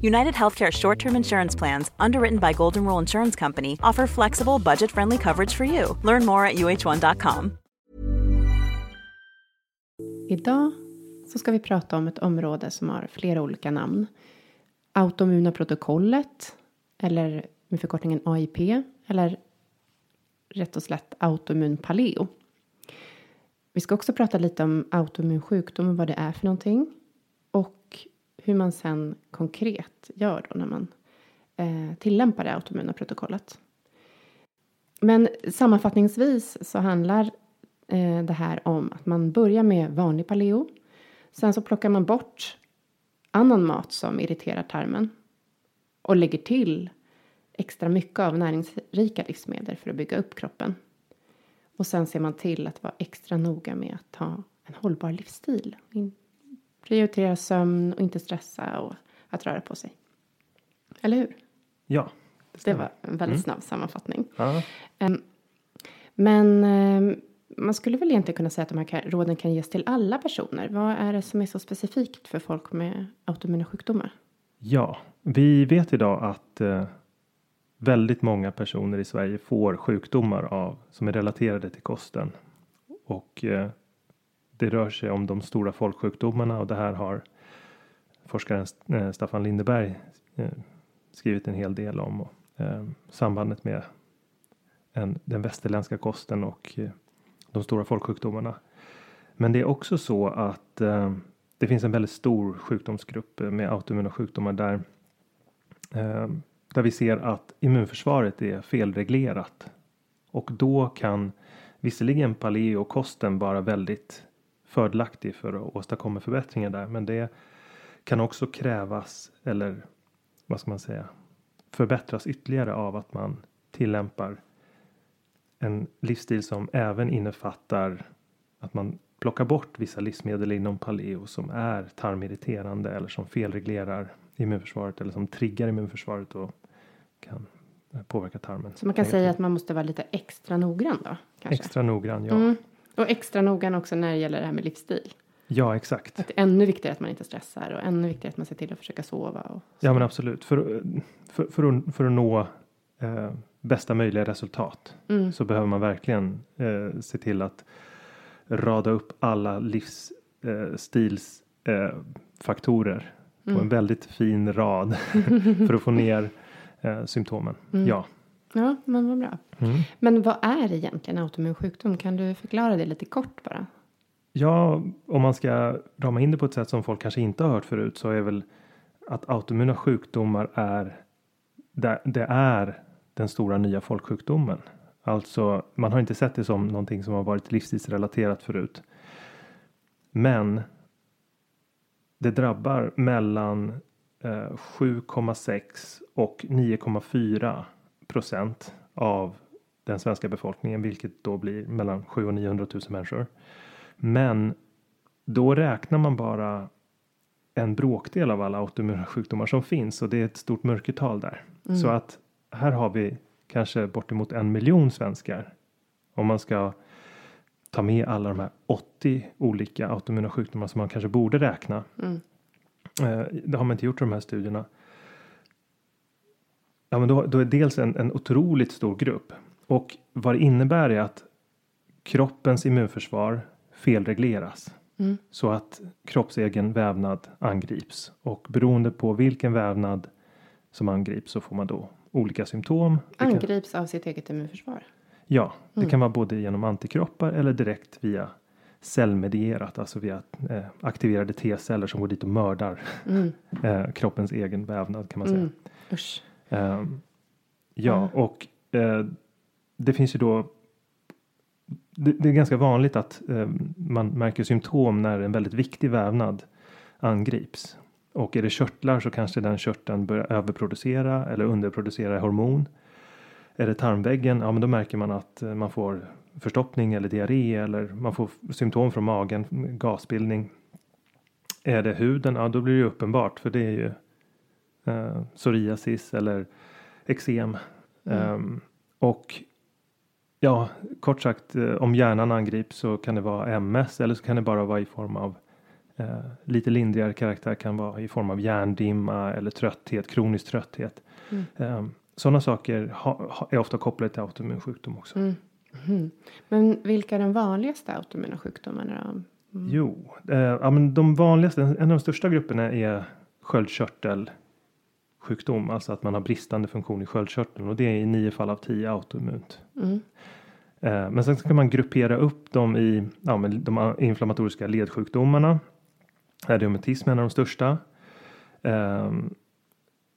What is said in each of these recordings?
United Healthcare short term insurance plans, underwritten by Golden Rule Insurance Company, offer flexible, budget friendly coverage for you. Learn more at uh1.com. Idag så ska vi prata om ett område som har flera olika namn. Autoimmuna protokollet, eller med förkortningen AIP, eller rätt och slätt autoimmun paleo. Vi ska också prata lite om autoimmun sjukdom och vad det är för någonting. Hur man sen konkret gör då när man eh, tillämpar det autoimmuna protokollet. Men sammanfattningsvis så handlar eh, det här om att man börjar med vanlig paleo. Sen så plockar man bort annan mat som irriterar tarmen och lägger till extra mycket av näringsrika livsmedel för att bygga upp kroppen. Och sen ser man till att vara extra noga med att ha en hållbar livsstil. Prioritera sömn och inte stressa och att röra på sig. Eller hur? Ja. Det, det var en väldigt mm. snabb sammanfattning. Ja. Um, men um, man skulle väl egentligen kunna säga att de här kan, råden kan ges till alla personer. Vad är det som är så specifikt för folk med autoimmuna sjukdomar? Ja, vi vet idag att uh, väldigt många personer i Sverige får sjukdomar av som är relaterade till kosten. och eh, det rör sig om de stora folksjukdomarna och det här har forskaren eh, Staffan Lindeberg eh, skrivit en hel del om och, eh, sambandet med en, den västerländska kosten och eh, de stora folksjukdomarna. Men det är också så att eh, det finns en väldigt stor sjukdomsgrupp med autoimmuna sjukdomar där eh, där vi ser att immunförsvaret är felreglerat och då kan visserligen paleokosten vara väldigt fördelaktig för att åstadkomma förbättringar där, men det kan också krävas eller vad ska man säga förbättras ytterligare av att man tillämpar en livsstil som även innefattar att man plockar bort vissa livsmedel inom paleo som är tarmirriterande eller som felreglerar immunförsvaret eller som triggar immunförsvaret och kan påverka tarmen. Så man kan säga att man måste vara lite extra noggrann då? Kanske? Extra noggrann, ja. Mm. Och extra noggrann också när det gäller det här med livsstil. Ja, exakt. Att det är ännu viktigare att man inte stressar och ännu viktigare att man ser till att försöka sova. Och ja, men absolut. För, för, för, att, för att nå eh, bästa möjliga resultat Mm. så behöver man verkligen eh, se till att rada upp alla livsstils eh, faktorer på Mm. en väldigt fin rad för att få ner eh, symptomen. Mm. Ja. Ja, men vad bra. Mm. Men vad är egentligen autoimmun sjukdom? Kan du förklara det lite kort bara? Ja, om man ska rama in det på ett sätt som folk kanske inte har hört förut så är väl att autoimmuna sjukdomar är det, är den stora nya folksjukdomen. Alltså, man har inte sett det som någonting som har varit livsstilsrelaterat förut. Men det drabbar mellan eh, 7,6 och 9,4 procent av den svenska befolkningen, vilket då blir mellan 7 och 900 000 människor. Men då räknar man bara en bråkdel av alla autoimmuna sjukdomar som finns och det är ett stort mörkertal där. Så att här har vi kanske bortemot en miljon svenskar. Om man ska ta med alla de här 80 olika autoimmuna sjukdomar som man kanske borde räkna. Mm. Eh, det har man inte gjort i de här studierna. Ja, men då, då är dels en, en otroligt stor grupp och vad det innebär är att kroppens immunförsvar felregleras Mm. så att kroppsegen vävnad angrips och beroende på vilken vävnad som angrips så får man då olika symptom. Det kan, Angrips av sitt eget immunförsvar. ja, det Mm. kan vara både genom antikroppar eller direkt via cellmedierat, alltså via eh, aktiverade T-celler som går dit och mördar Mm. eh, kroppens egen vävnad kan man säga. Mm. Usch. Ehm, ja, och eh, det finns ju då. Det, det är ganska vanligt att eh, man märker symptom när en väldigt viktig vävnad angrips. Och är det körtlar så kanske den körteln börjar överproducera eller underproducera hormon. Är det tarmväggen, ja men då märker man att eh, man får förstoppning eller diarré eller man får symptom från magen, gasbildning. Är det huden, ja då blir det ju uppenbart för det är ju eh, psoriasis eller eksem. Ehm, och ja, kort sagt eh, om hjärnan angrips så kan det vara MS eller så kan det bara vara i form av eh, lite lindrigare karaktär kan vara i form av hjärndimma eller trötthet, kronisk trötthet. Um, Sådana saker ha, ha, är ofta kopplade till autoimmun sjukdom också. Mm. Mhm. Men vilka är den vanligaste autoimmuna sjukdomarna då? Jo, eh, ja, men de vanligaste, en av de största grupperna är sköldkörtelsjukdom, alltså att man har bristande funktion i sköldkörteln och det är i nio fall av tio autoimmunt. Mm. Eh, men sen kan man gruppera upp dem i ja, men de inflammatoriska ledsjukdomarna. Reumatism är en av de största. Eh,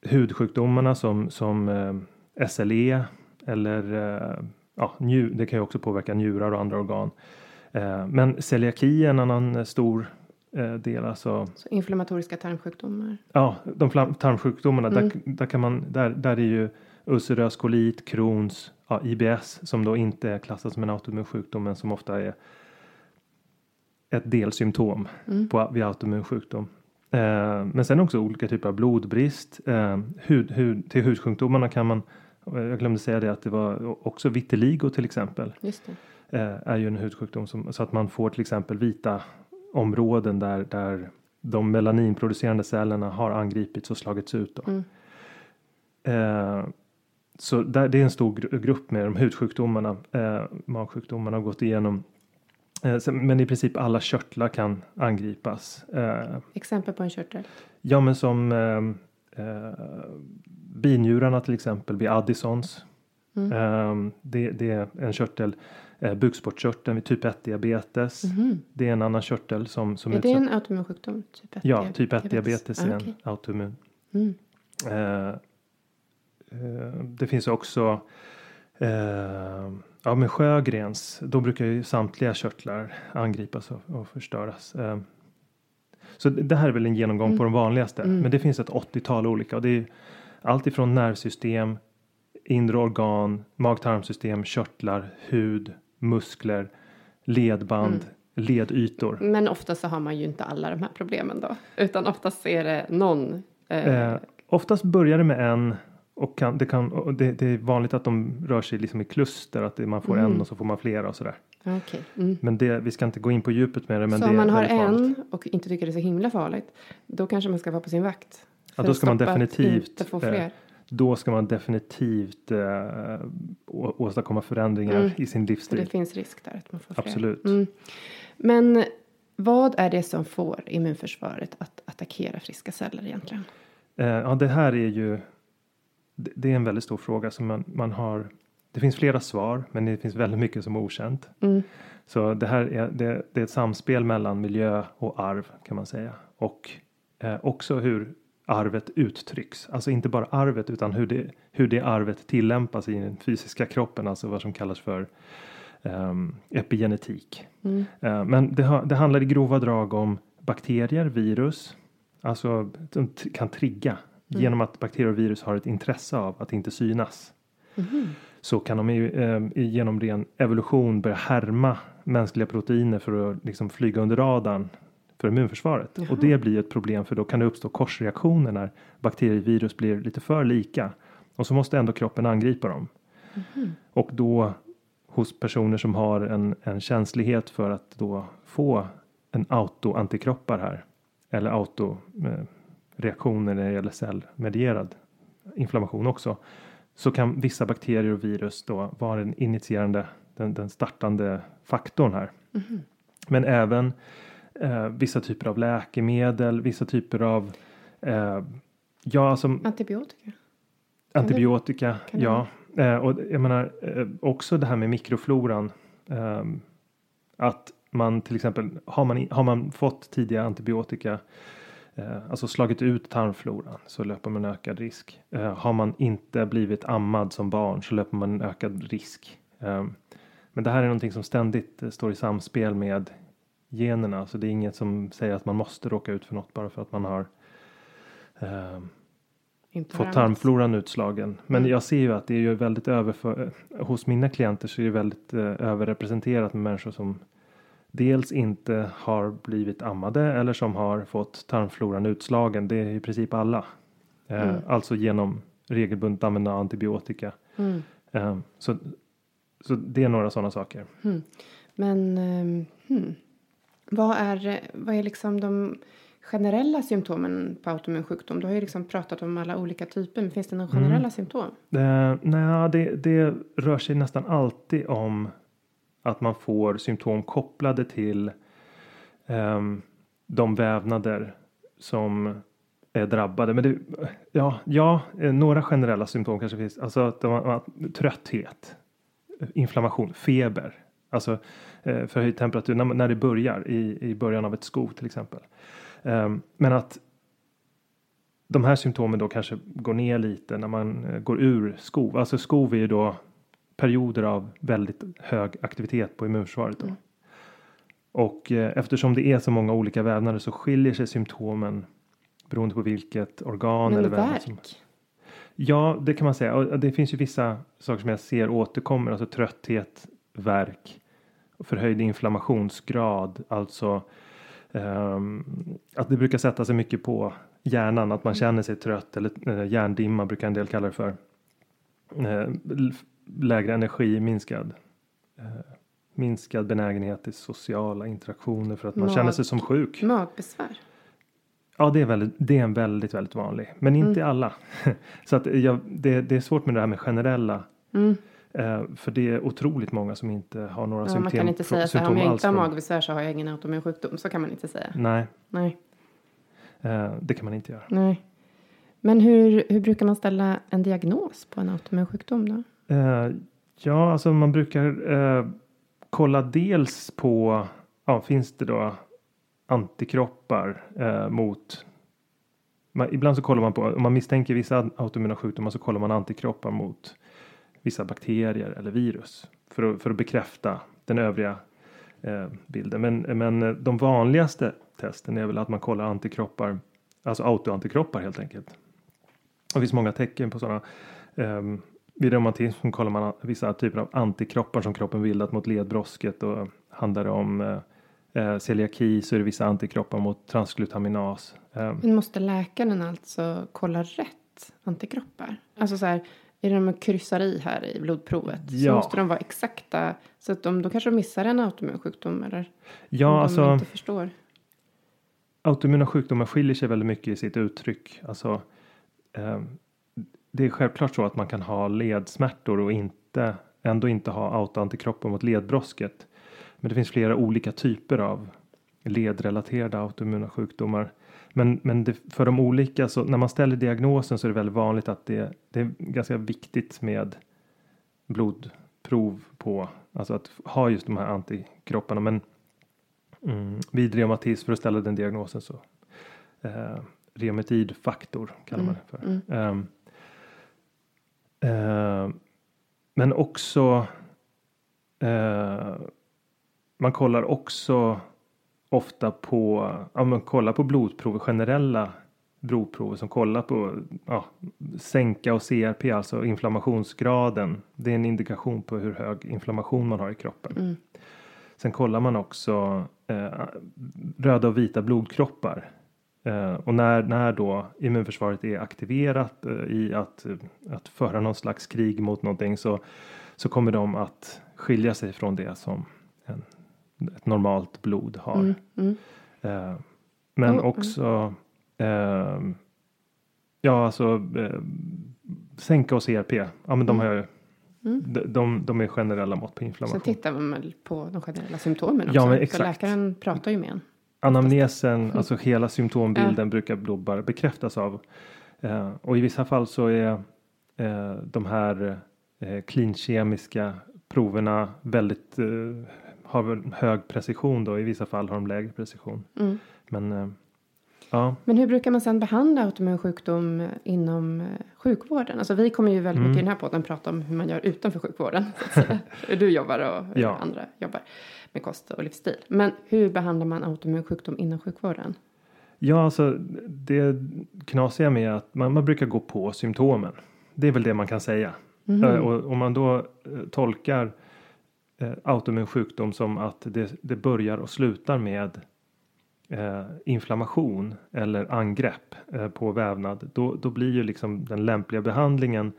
hudsjukdomarna som, som eh, SLE eller eh, ja, det kan ju också påverka njurar och andra organ. Eh, men celiaki är en annan eh, stor del. Alltså, Så inflammatoriska tarmsjukdomar. ja, de tarmsjukdomarna, Mm. där, där, kan man, där, där är ju ulcerös kolit, Crohns, ja, IBS som då inte är klassat som en autoimmun sjukdom men som ofta är ett delsymptom Mm. på, vid autoimmun sjukdom. Eh, men sen också olika typer av blodbrist. Eh, hud, hud, till hudsjukdomarna kan man, jag glömde säga det att det var också vitiligo till exempel. Just det. Eh, är ju en hudsjukdom som, så att man får till exempel vita områden där, där de melaninproducerande cellerna har angripits och slagits ut. Då. Mm. Eh, så där, det är en stor gru- grupp med de hudsjukdomarna, eh, magsjukdomarna har gått igenom Eh, sen- men i princip alla körtlar kan angripas. Eh, Exempel på en körtel. ja, men som eh, eh, binjurarna till exempel vid Addisons. Mm. Eh, det, det är en körtel. Eh, bukspottkörteln vid typ 1 diabetes. Det är en annan körtel som, som. Är det utsätts- en autoimmun sjukdom? Typ 1 Ja, typ 1 diabetes är Ah, en autoimmun. Mm. Eh, eh, det finns också eh, ja, med Sjögrens. Då brukar ju samtliga körtlar angripas och, och förstöras. Eh, så det det här är väl en genomgång Mm. på de vanligaste. Men det finns ett 80-tal olika och det är allt ifrån nervsystem, inre organ, mag-tarmsystem, körtlar, hud, muskler, ledband, Mm. ledytor. Men ofta så har man ju inte alla de här problemen då. Utan oftast är det någon. Eh, Eh, oftast börjar det med en och, kan, det, kan, och det, det är vanligt att de rör sig liksom i kluster, att man får Mm. en och så får man flera och sådär. Okej. Mm. Men det, vi ska inte gå in på djupet med det. Men så det om man har en och inte tycker det är så himla farligt. Då kanske man ska vara på sin vakt. Ja, då ska man definitivt, Inte få eh, fler. Då ska man definitivt eh, å, åstadkomma förändringar Mm. i sin Så det livsstil. finns risk där att man får fler. Absolut. Mm. Men vad är det som får immunförsvaret att attackera friska celler egentligen? Eh, ja, det här är ju. Det, det är en väldigt stor fråga som man, man har. Det finns flera svar, men det finns väldigt mycket som är okänt. Mm. Så det här är, det, det är ett samspel mellan miljö och arv kan man säga. Och eh, också hur arvet uttrycks. Alltså inte bara arvet utan hur det, hur det arvet tillämpas i den fysiska kroppen. Alltså vad som kallas för ehm, epigenetik. Mm. Eh, men det, det handlar i grova drag om bakterier, virus. Alltså de kan trigga genom att bakterier och virus har ett intresse av att inte synas. Så kan de ju eh, genom ren evolution börja härma mänskliga proteiner för att liksom flyga under radarn för immunförsvaret. Och det blir ett problem för då kan det uppstå korsreaktioner när bakterier och virus blir lite för lika. Och så måste ändå kroppen angripa dem. Och då hos personer som har en, en känslighet för att då få en autoantikroppar här. Eller autoreaktioner när det gäller cellmedierad inflammation också. Så kan vissa bakterier och virus då vara den initierande, den, den startande faktorn här. Men även eh, vissa typer av läkemedel, vissa typer av eh, Ja, alltså Antibiotika? antibiotika. kan ja, eh, och jag menar eh, också det här med mikrofloran. ehm, att man till exempel har man, har man fått tidiga antibiotika, eh, alltså slagit ut tarmfloran så löper man ökad risk. Eh, har man inte blivit ammad som barn så löper man en ökad risk. Ehm, men det här är någonting som ständigt står i samspel med generna, så det är inget som säger att man måste råka ut för något bara för att man har Inte fått tarmfloran utslagen. Men Mm. jag ser ju att det är ju väldigt överför, hos mina klienter så är det väldigt eh, överrepresenterat med människor som dels inte har blivit ammade eller som har fått tarmfloran utslagen. Det är i princip alla. Eh, Mm. Alltså genom regelbundet använda antibiotika. Mm. Eh, så, så det är några sådana saker. Men ehm, hmm. Vad, är, vad är liksom de generella symptomen på autoimmun sjukdom? Du har ju liksom pratat om alla olika typer, men finns det några Mm. generella symptom? Eh, nej, det, det rör sig nästan alltid om att man får symptom kopplade till ehm, de vävnader som är drabbade. Men det, ja, ja, eh, några generella symptom kanske finns. Alltså att de, att, trötthet, inflammation, feber. Alltså eh, förhöjd temperatur när, när det börjar i, i början av ett skov till exempel. Ehm, men att de här symptomen då kanske går ner lite när man eh, går ur skov. Alltså skov är ju då perioder av väldigt hög aktivitet på immunförsvaret. Då. Och eh, eftersom det är så många olika vävnader så skiljer sig symptomen beroende på vilket organ eller Men vävnad som... Ja, det kan man säga. Och det finns ju vissa saker som jag ser återkommer, alltså trötthet, värk, förhöjd inflammationsgrad, alltså ehm, att det brukar sätta sig mycket på hjärnan, att man känner sig trött eller uh, hjärndimma brukar en del kalla det för. Eh, lägre energi, minskad. eh, minskad benägenhet till sociala interaktioner för att man Mag- känner sig som sjuk. Magbesvär? Ja, det är, väldigt, det är en väldigt, väldigt vanlig, men inte alla. Så att jag, det, det är svårt med det här med generella Mm. Eh, för det är otroligt många som inte har några Ja, symptom. man kan inte säga här, om jag inte har magbesvär så har jag ingen autoimmun sjukdom. Så kan man inte säga. Nej, Nej, eh, det kan man inte göra. nej. Men hur, hur brukar man ställa en diagnos på en autoimmun sjukdom då? Eh, ja, alltså man brukar kolla dels på, ja, finns det då antikroppar mot man, ibland så kollar man på, om man misstänker vissa autoimmuna sjukdomar så kollar man antikroppar mot vissa bakterier eller virus för att, för att bekräfta den övriga eh, bilden. Men, men eh, de vanligaste testen är väl att man kollar antikroppar, alltså autoantikroppar helt enkelt. Och det finns många tecken på sådana. Eh, vid reumatism kollar man vissa typer av antikroppar som kroppen bildat mot ledbrosket och handlar det om eh, eh, celiaki så är det vissa antikroppar mot transglutaminas. Eh, Men måste läkaren alltså kolla rätt antikroppar? Alltså så här, är det de man kryssar i här i blodprovet? Så Ja. måste de vara exakta. Så att de, då kanske de missar en autoimmun sjukdom eller? ja, de alltså inte förstår. autoimmuna sjukdomar skiljer sig väldigt mycket i sitt uttryck. Alltså, eh, det är självklart så att man kan ha ledsmärtor och inte ändå inte ha autoantikroppar mot ledbrosket. Men det finns flera olika typer av ledrelaterade autoimmuna sjukdomar. Men, men det, för de olika, så när man ställer diagnosen så är det väldigt vanligt att det, det är ganska viktigt med blodprov på, alltså att ha just de här antikropparna. Men mm, vid reumatism för att ställa den diagnosen så eh, reumatidfaktor kallar man det för. Ehm, eh, men också eh, man kollar också ofta på, ja man kollar på blodprover, generella blodprover som kollar på ja, sänka och CRP, alltså inflammationsgraden. Det är en indikation på hur hög inflammation man har i kroppen. Sen kollar man också eh, röda och vita blodkroppar. Eh, och när, när då immunförsvaret är aktiverat eh, i att, att föra någon slags krig mot någonting så, så kommer de att skilja sig från det som en, ett normalt blod har. Mm, mm. Eh, men Oh, också eh, ja alltså eh, sänka och CRP. Ja men de har ju de, de, de är generella mått på Sen inflammation. tittar man väl på de generella symptomen också. Ja, men Så exakt. läkaren pratar ju med en. Anamnesen, alltså hela symptombilden brukar då bara bekräftas av. Eh, och i vissa fall så är eh, de här eh, klinkemiska proverna väldigt eh, har väl hög precision då. I vissa fall har de lägre precision. Mm. Men eh, ja, Men hur brukar man sen behandla autoimmun sjukdom inom eh, sjukvården? Alltså vi kommer ju väldigt Mm. mycket i den här podden prata om hur man gör utanför sjukvården. Hur du jobbar och hur Ja. andra jobbar med kost och livsstil. Men hur behandlar man autoimmun sjukdom inom sjukvården? Ja, alltså det knasiga med att man, man brukar gå på symptomen. Det är väl det man kan säga. Eh, Och om man då tolkar eh, autoimmun sjukdom som att det, det börjar och slutar med eh, inflammation eller angrepp eh, på vävnad. Då, då blir ju liksom den lämpliga behandlingen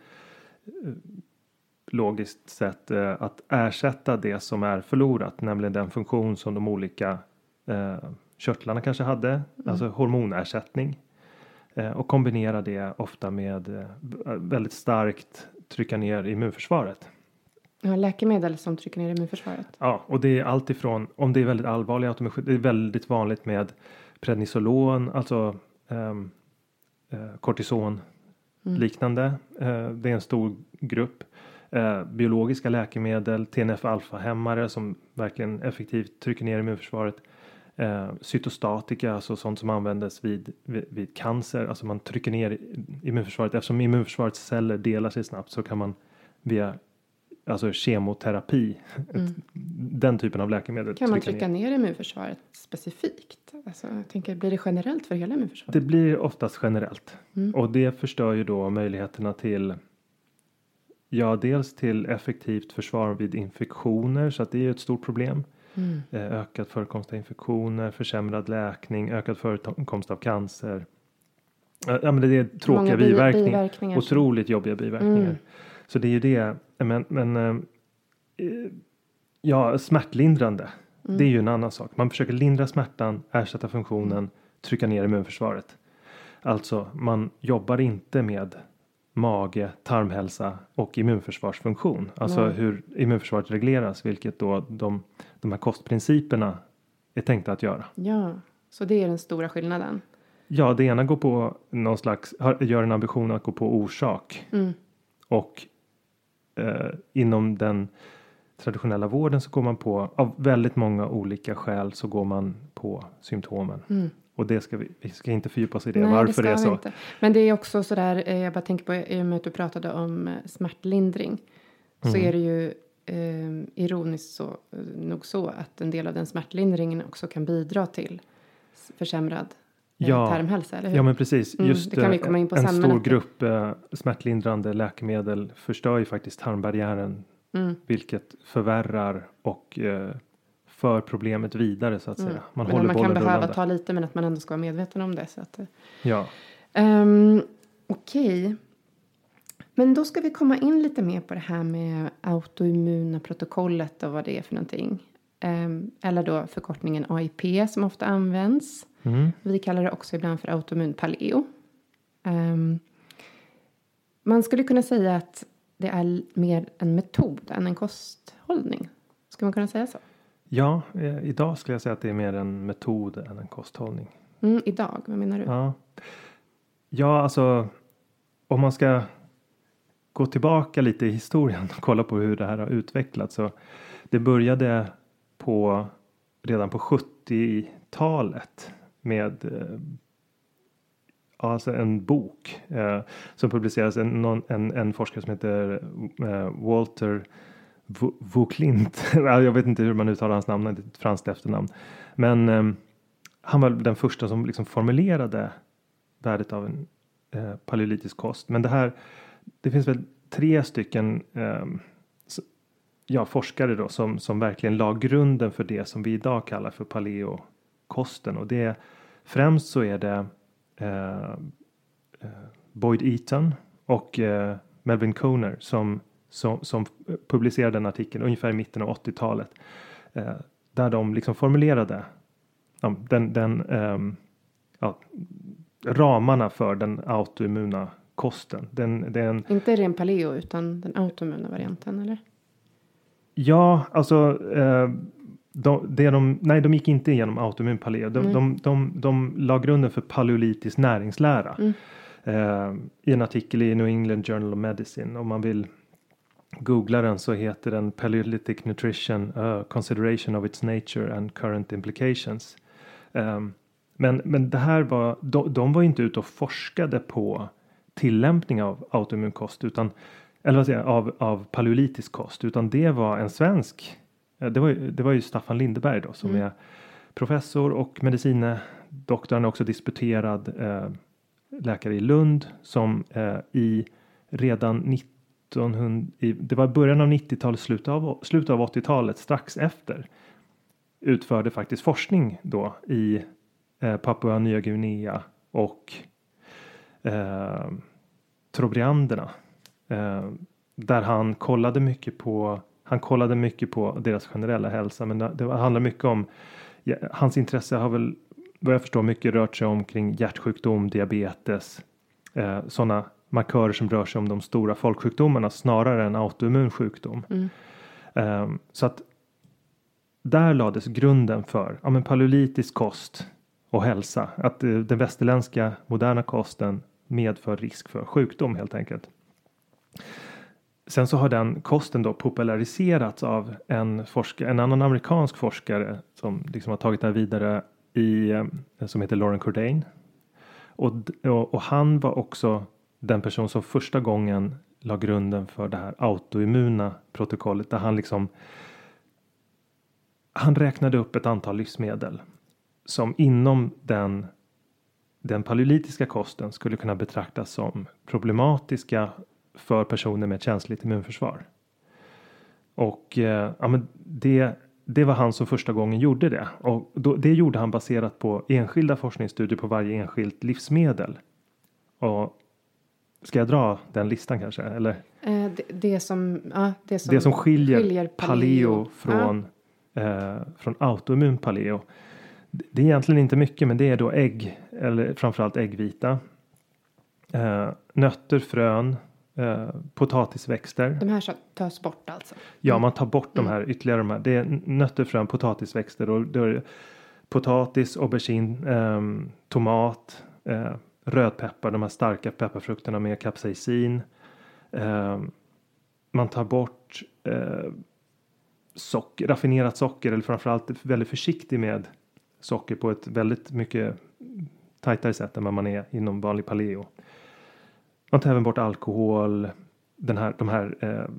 eh, logiskt sett eh, att ersätta det som är förlorat, nämligen den funktion som de olika eh, körtlarna kanske hade, alltså hormonersättning. Och kombinera det ofta med väldigt starkt trycka ner immunförsvaret. Ja, läkemedel som trycker ner immunförsvaret. Ja, och det är allt ifrån om det är väldigt allvarliga autoimmun det är väldigt vanligt med prednisolon, alltså ehm, eh, kortison liknande. Eh, det är en stor grupp. Eh, biologiska läkemedel, TNF-alfa-hämmare som verkligen effektivt trycker ner immunförsvaret. Eh, cytostatika, alltså sånt som användes vid, vid, vid cancer, alltså man trycker ner immunförsvaret. Eftersom immunförsvarets celler delar sig snabbt så kan man via alltså kemoterapi, ett, den typen av läkemedel. Kan man trycka ner immunförsvaret specifikt? Alltså, jag tänker, blir det generellt för hela immunförsvaret? Det blir oftast generellt. Mm. Och det förstör ju då möjligheterna till Ja, dels till effektivt försvar vid infektioner så att det är ju ett stort problem. Mm. Eh, ökad förekomst av infektioner, försämrad läkning, ökad förekomst av cancer. Ja, men det är tråkiga biverkningar. biverkningar Otroligt jobbiga biverkningar. Mm. Så det är ju det. Men, men eh, ja, smärtlindrande. Mm. Det är ju en annan sak. Man försöker lindra smärtan, ersätta funktionen, trycka ner immunförsvaret. Alltså, man jobbar inte med mage, tarmhälsa och immunförsvarsfunktion. Alltså Ja. hur immunförsvaret regleras, vilket då de, de här kostprinciperna är tänkta att göra. Ja, så det är den stora skillnaden. Ja, det ena går på någon slags, gör en ambition att gå på orsak. Mm. Och eh, inom den traditionella vården så går man på, av väldigt många olika skäl så går man på symptomen. Och det ska vi, vi ska inte fördjupa oss i det, Mm. Nej, varför ska det är så. Inte. Men det är också sådär, eh, jag bara tänker på i och med att du pratade om eh, smärtlindring. Så Mm. är det ju eh, ironiskt så, eh, nog så att en del av den smärtlindringen också kan bidra till försämrad Ja. tarmhälsa, eller hur? Ja men precis, Mm, just eh, en stor grupp eh, smärtlindrande läkemedel förstör ju faktiskt tarmbarriären. Mm. Vilket förvärrar och eh, för problemet vidare så att säga. Man men håller man kan behöva rullande. ta lite men att man ändå ska vara medveten om det. Så att, eh, Ja, Um, Okej. Men då ska vi komma in lite mer på det här med autoimmuna protokollet och vad det är för någonting. Ehm, eller då förkortningen AIP som ofta används. Mm. Vi kallar det också ibland för autoimmun paleo. Ehm, man skulle kunna säga att det är mer en metod än en kosthållning. Ska man kunna säga så? ja eh, idag skulle jag säga att det är mer en metod än en kosthållning. Mm, idag, vad menar du? Ja. ja, alltså om man ska gå tillbaka lite i historien och kolla på hur det här har utvecklats. Så det började på redan på 70-talet med eh, ja, alltså en bok eh, som publiceras, en, någon, en, en forskare som heter eh, Walter Vo- Vauclint. Jag vet inte hur man uttalar hans namn, det är ett franskt efternamn. Men eh, han var den första som liksom formulerade värdet av en eh, paleolitisk kost. Men det här, det finns väl tre stycken ehm, ja, forskare då som, som verkligen la grunden för det som vi idag kallar för paleo paleokosten. Och det främst så är det eh, eh, Boyd Eaton och eh, Melvin Kohner som, som, som publicerade en artikel ungefär i mitten av 80-talet. Eh, där de liksom formulerade ja, den, den ehm, ja, ramarna för den autoimmuna kosten. Den, den, Inte ren paleo utan den autoimmuna varianten, eller? ja, alltså eh, de, det de, nej, de gick inte igenom autoimmun paleo. De, de, de, de la grunden för paleolitisk näringslära. Eh, I en artikel i New England Journal of Medicine. Om man vill googla den så heter den Paleolithic Nutrition uh, Consideration of its Nature and Current Implications. Ehm, men, men det här var, de, de var inte ute och forskade på tillämpning av autoimmun kost utan eller vad säger jag, av, av paleolitisk kost utan det var en svensk eh, det var, ju- det var ju Staffan Lindeberg då som är professor och medicine doktor, han är också disputerad eh, läkare i Lund som eh, i redan 1900, i, det var början av 90-talet, slutet av, slutet av 80-talet, strax efter utförde faktiskt forskning då i eh, Papua Nya Guinea och eh, Trobrianderna. Eh, där han kollade mycket på han kollade mycket på deras generella hälsa men det, handlar mycket om hans intresse har väl vad jag förstår mycket rört sig om kring hjärtsjukdom, diabetes, eh, sådana markörer som rör sig om de stora folksjukdomarna snarare än autoimmun sjukdom. Eh, så att där lades grunden för ja, men paleolitisk kost och hälsa. Att eh, den västerländska moderna kosten medför risk för sjukdom helt enkelt. Sen så har den kosten då populariserats av en forskare, en annan amerikansk forskare som liksom har tagit det här vidare i, eh, som heter Lauren Cordain. Och, och, och han var också den person som första gången la grunden för det här autoimmuna protokollet där han liksom han räknade upp ett antal livsmedel som inom den, den paleolitiska kosten skulle kunna betraktas som problematiska för personer med ett känsligt immunförsvar. Och eh, ja, men det, det var han som första gången gjorde det. Och då, det gjorde han baserat på enskilda forskningsstudier på varje enskilt livsmedel. Och ska jag dra den listan kanske? Eller? Eh, det, det, som, ja, det, som det som skiljer, paleo, från, eh, från autoimmun paleo. Det det är egentligen inte mycket men det är då ägg eller framförallt äggvita. eh, nötter, frön, eh, potatisväxter. De här tas bort alltså? Ja, man tar bort de här ytterligare de här. Det är nötter, frön, potatisväxter och då är det potatis, aubergine, ehm, tomat, eh, rödpeppar, de här starka pepparfrukterna med kapsaicin. Ehm, man tar bort eh, socker, raffinerat socker eller framförallt väldigt försiktig med socker på ett väldigt mycket tajtare sätt än vad man är inom vanlig paleo. Man tar även bort alkohol, den här, de här eh,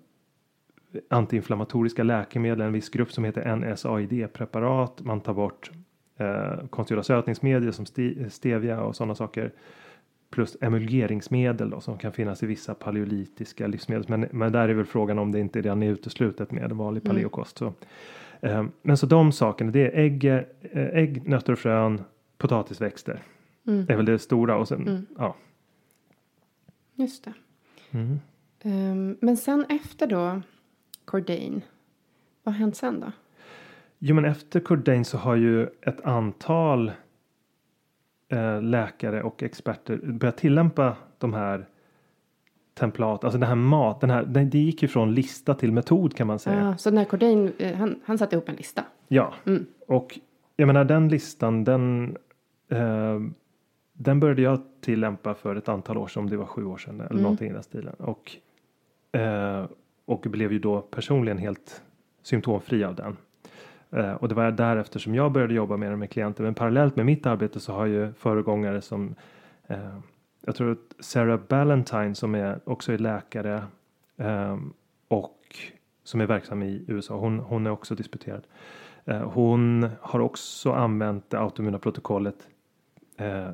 antiinflammatoriska läkemedel, en viss grupp som heter NSAID-preparat. Man tar bort eh, konstgjorda sötningsmedel som stevia och sådana saker. Plus emulgeringsmedel då, som kan finnas i vissa paleolitiska livsmedel. Men, men där är väl frågan om det inte redan är uteslutet med vanlig paleokost. Så, eh, men så de sakerna, det är ägg, eh, ägg nötter och frön, potatisväxter. Det är väl det stora och sen, ja. Just det. Mm. Ehm, men sen efter då Cordain, vad har hänt sen då? Jo, men efter Cordain så har ju ett antal eh, läkare och experter börjat tillämpa de här templat, alltså den här mat, den här, den, det gick ju från lista till metod kan man säga. Ja, så när Cordain, eh, han, han satte ihop en lista. Ja, och jag menar den listan, den, eh, den började jag tillämpa för ett antal år sedan, om det var sju år sedan eller någonting i den stilen. Och, eh, och blev ju då personligen helt symptomfri av den. Eh, och det var därefter som jag började jobba mer med klienter. Men parallellt med mitt arbete så har ju föregångare som eh, jag tror att Sarah Ballantyne som är också är läkare eh, och som är verksam i USA. Hon, hon är också disputerad. Eh, hon har också använt det autoimmuna protokollet. Eh,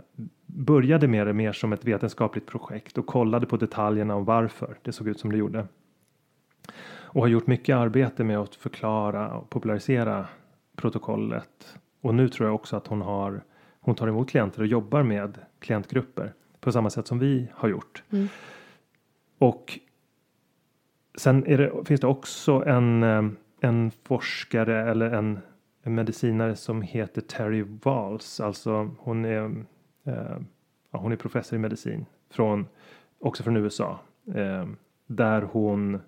började med det mer som ett vetenskapligt projekt och kollade på detaljerna om varför det såg ut som det gjorde. Och har gjort mycket arbete med att förklara och popularisera protokollet. Och nu tror jag också att hon har hon tar emot klienter och jobbar med klientgrupper på samma sätt som vi har gjort. Och sen det, finns det också en, eh, en forskare eller en, en medicinare som heter Terry Walls. Alltså hon är, eh, ja, hon är professor i medicin från, också från USA. Eh, där hon,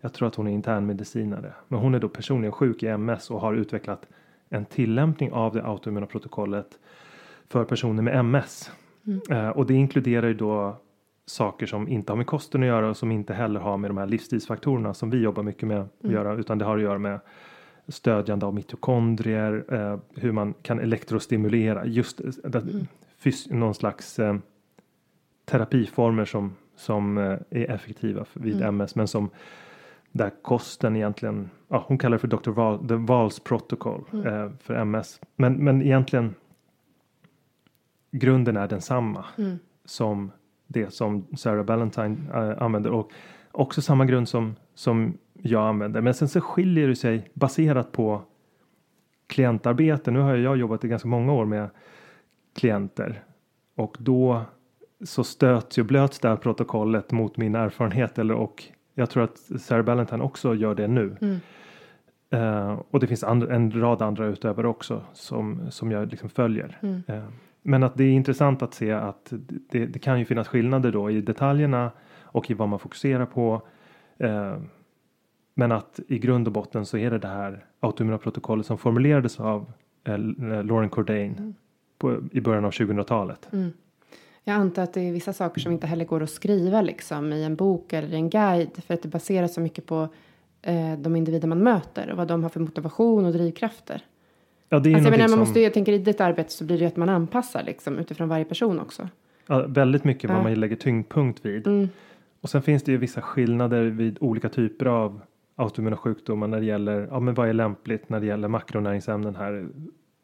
jag tror att hon är internmedicinare. Men hon är då personligen sjuk i MS och har utvecklat en tillämpning av det autoimmuna protokollet för personer med MS. Eh, och det inkluderar ju då saker som inte har med kosten att göra och som inte heller har med de här livsstilsfaktorerna som vi jobbar mycket med att göra utan det har att göra med stödjande av mitokondrier, eh, hur man kan elektrostimulera just eh, det, fys- någon slags eh, terapiformer som, som eh, är effektiva för- vid MS men som där kosten egentligen, ja, hon kallar det för Dr. Val, the Vals protocol eh, för MS. Men, men egentligen grunden är densamma som det som Sarah Ballantyne eh, använder och också samma grund som, som jag använder. Men sen så skiljer det sig baserat på klientarbete. Nu har jag jobbat i ganska många år med klienter och då så stöts ju blöts det här protokollet mot min erfarenhet eller och jag tror att Sarah Ballantyne också gör det nu. Eh, och det finns andra, en rad andra utövare också som, som jag liksom följer. Eh, men att det är intressant att se att det, det kan ju finnas skillnader då i detaljerna och i vad man fokuserar på. Eh, men att i grund och botten så är det det här autoimmuna protokollet som formulerades av eh, Lauren Cordain på, i början av 2000-talet. Jag antar att det är vissa saker som inte heller går att skriva liksom i en bok eller en guide för att det baseras så mycket på eh, de individer man möter och vad de har för motivation och drivkrafter. Ja, det är Alltså jag, menar, man måste, jag tänker i ditt arbete så blir det att man anpassar liksom utifrån varje person också. ja, väldigt mycket vad Ja. man lägger tyngdpunkt vid. Mm. Och sen finns det ju vissa skillnader vid olika typer av autoimmuna sjukdomar när det gäller ja, men vad är lämpligt när det gäller makronäringsämnen här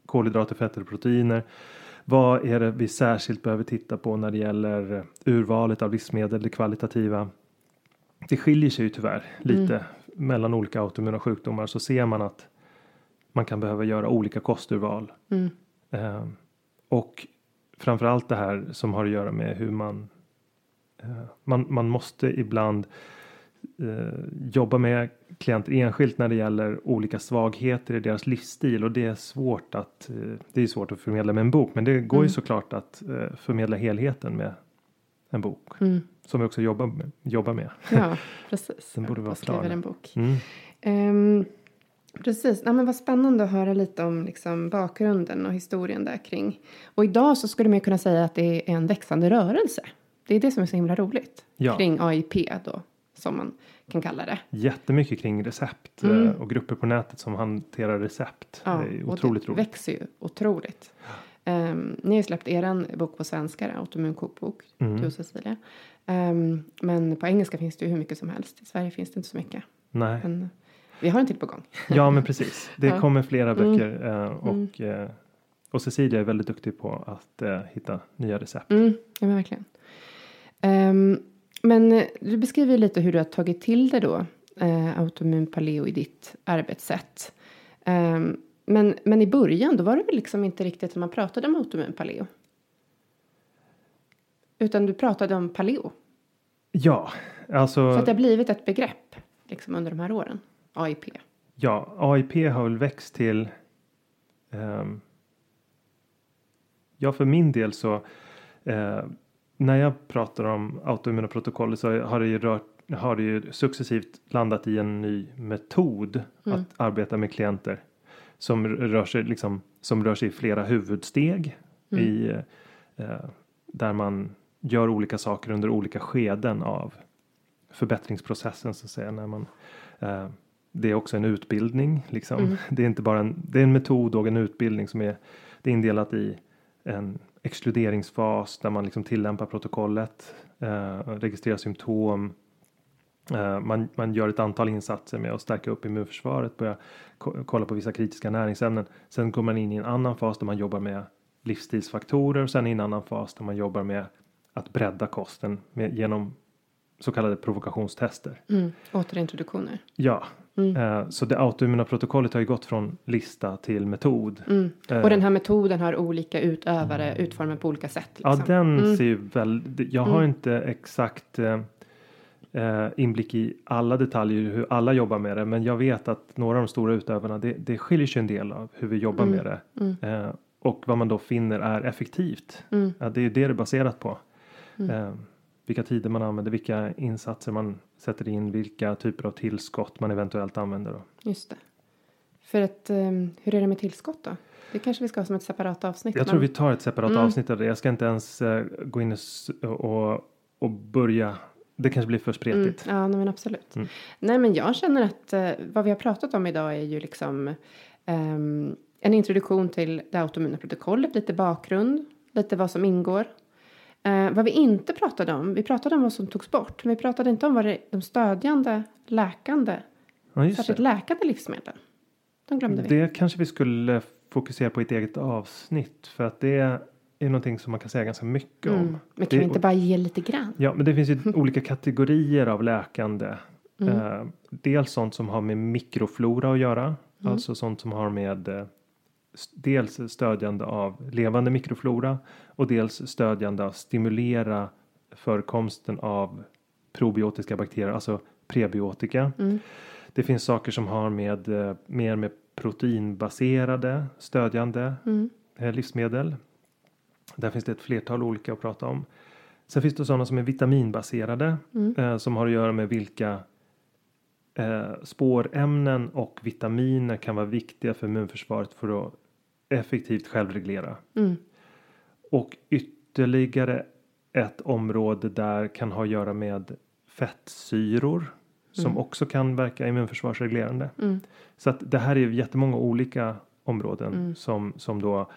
kolhydrater, fetter och proteiner. Vad är det vi särskilt behöver titta på när det gäller urvalet av livsmedel, det kvalitativa. Det skiljer sig ju tyvärr lite mellan olika autoimmuna sjukdomar så ser man att man kan behöva göra olika kosturval. Eh, och framförallt det här som har att göra med hur man eh, man, man måste ibland jobba med klienter enskilt när det gäller olika svagheter i deras livsstil och det är svårt att eh, det är svårt att förmedla med en bok men det går ju såklart att eh, förmedla helheten med en bok Mm. som vi också jobbar med. Jobbar med. Ja, precis. Den borde vara klar. en bok. Mm. Ehm, precis, ja, men vad spännande att höra lite om liksom, bakgrunden och historien där kring. Och idag så skulle man kunna säga att det är en växande rörelse. Det är det som är så himla roligt. Ja. Kring AIP då, som man kan kalla det. Jättemycket kring recept Mm. eh, och grupper på nätet som hanterar recept. Ja, det är och otroligt det roligt. växer ju otroligt. Um, ni har ju släppt eran bok på svenska, Autoimmun kokbok, Mm. du och Cecilia. Ehm, men på engelska finns det ju hur mycket som helst. I Sverige finns det inte så mycket. Nej. Men vi har en till på gång. Ja, men precis. Det Ja. kommer flera Mm. böcker eh, och, eh, och Cecilia är väldigt duktig på att hitta nya recept. Mm, ja, men verkligen. Ehm, men eh, du beskriver lite hur du har tagit till det då, uh, autoimmun paleo i ditt arbetssätt. Ehm, men, men i början, då var det väl liksom inte riktigt som man pratade om autoimmun paleo? Utan du pratade om paleo. Ja, alltså. Så att det har blivit ett begrepp liksom under de här åren. AIP. Ja, AIP har väl växt till. ehm, ja, för min del så. När jag pratar om autoimmuna protokoll så har det ju rört har det ju successivt landat i en ny metod Mm. att arbeta med klienter som rör sig liksom som rör sig i flera huvudsteg Mm. i eh, där man gör olika saker under olika skeden av förbättringsprocessen så att säga när man eh, det är också en utbildning liksom. Mm. Det är inte bara en, det är en metod och en utbildning som är, det är indelat i en exkluderingsfas där man liksom tillämpar protokollet, eh, registrerar symptom. Eh, man, man gör ett antal insatser med att stärka upp immunförsvaret, börja ko- kolla på vissa kritiska näringsämnen. Sen går man in i en annan fas där man jobbar med livsstilsfaktorer och sen i en annan fas där man jobbar med att bredda kosten med, genom så kallade provokationstester. Mm. Återintroduktioner. Ja, Mm. eh, så det autoimmuna protokollet har ju gått från lista till metod. Mm. Eh, Och den här metoden har olika utövare utformade på olika sätt. Liksom. Ja, den Mm. ser ju väl. Jag har Mm. inte exakt eh, eh, inblick i alla detaljer hur alla jobbar med det, men jag vet att några av de stora utövarna, det, det skiljer sig en del av hur vi jobbar Mm. med det Mm. eh, och vad man då finner är effektivt. Mm. Ja, det är det det är baserat på. Mm. Eh, vilka tider man använder, vilka insatser man sätter in, vilka typer av tillskott man eventuellt använder. Då. Just det. För att, ehm, hur är det med tillskott då? Det kanske vi ska ha som ett separat avsnitt. Jag tror vi tar ett separat Mm. avsnitt av det. Jag ska inte ens eh, gå in och, och, börja. Det kanske blir för Mm, spretigt. ja, nej, men absolut. Mm. Nej, men jag känner att eh, vad vi har pratat om idag är ju liksom ehm, en introduktion till det autoimmuna protokollet, lite bakgrund, lite vad som ingår. Eh, vad vi inte pratade om, vi pratade om vad som togs bort, men vi pratade inte om vad det, de stödjande, läkande, Ja, särskilt läkande livsmedlen. De glömde vi. det kanske vi skulle fokusera på i ett eget avsnitt för att det är någonting som man kan säga ganska mycket om. Mm. Men kan Det- vi inte bara ge lite grann? Ja, men det finns ju olika kategorier av läkande. Mm. Eh, dels sånt som har med mikroflora att göra, Mm. alltså sånt som har med eh, dels stödjande av levande mikroflora och dels stödjande av stimulera förekomsten av probiotiska bakterier, alltså prebiotika. Mm. Det finns saker som har med eh, mer med proteinbaserade stödjande Mm. eh, livsmedel. Där finns det ett flertal olika att prata om. Sen finns det sådana som är vitaminbaserade Mm. eh, som har att göra med vilka eh, spårämnen och vitaminer kan vara viktiga för immunförsvaret för att effektivt självreglera. Mm. Och ytterligare ett område där kan ha att göra med fettsyror som Mm. också kan verka immunförsvarsreglerande. Mm. Så att det här är jättemånga olika områden Mm. som, som då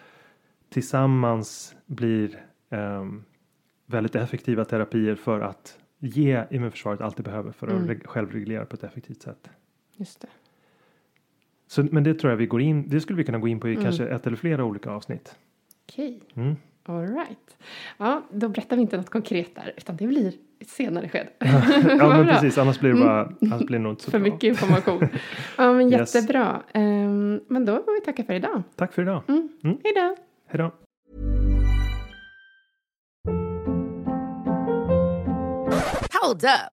tillsammans blir ehm, väldigt effektiva terapier för att ge immunförsvaret allt det behöver för att Mm. reg- självreglera på ett effektivt sätt. Just det. Så, men det tror jag vi går in, det skulle vi kunna gå in på i Mm. kanske ett eller flera olika avsnitt. Okej. Mm. All right. Ja, då berättar vi inte något konkret där, utan det blir ett senare skede. ja men bra. precis, annars blir det bara, annars blir det nog inte så För bra. mycket information. Ja, men Yes. jättebra. Ehm, men då får vi tacka för idag. Tack för idag. Mm. Mm. Hej då. Hej då. Hold up.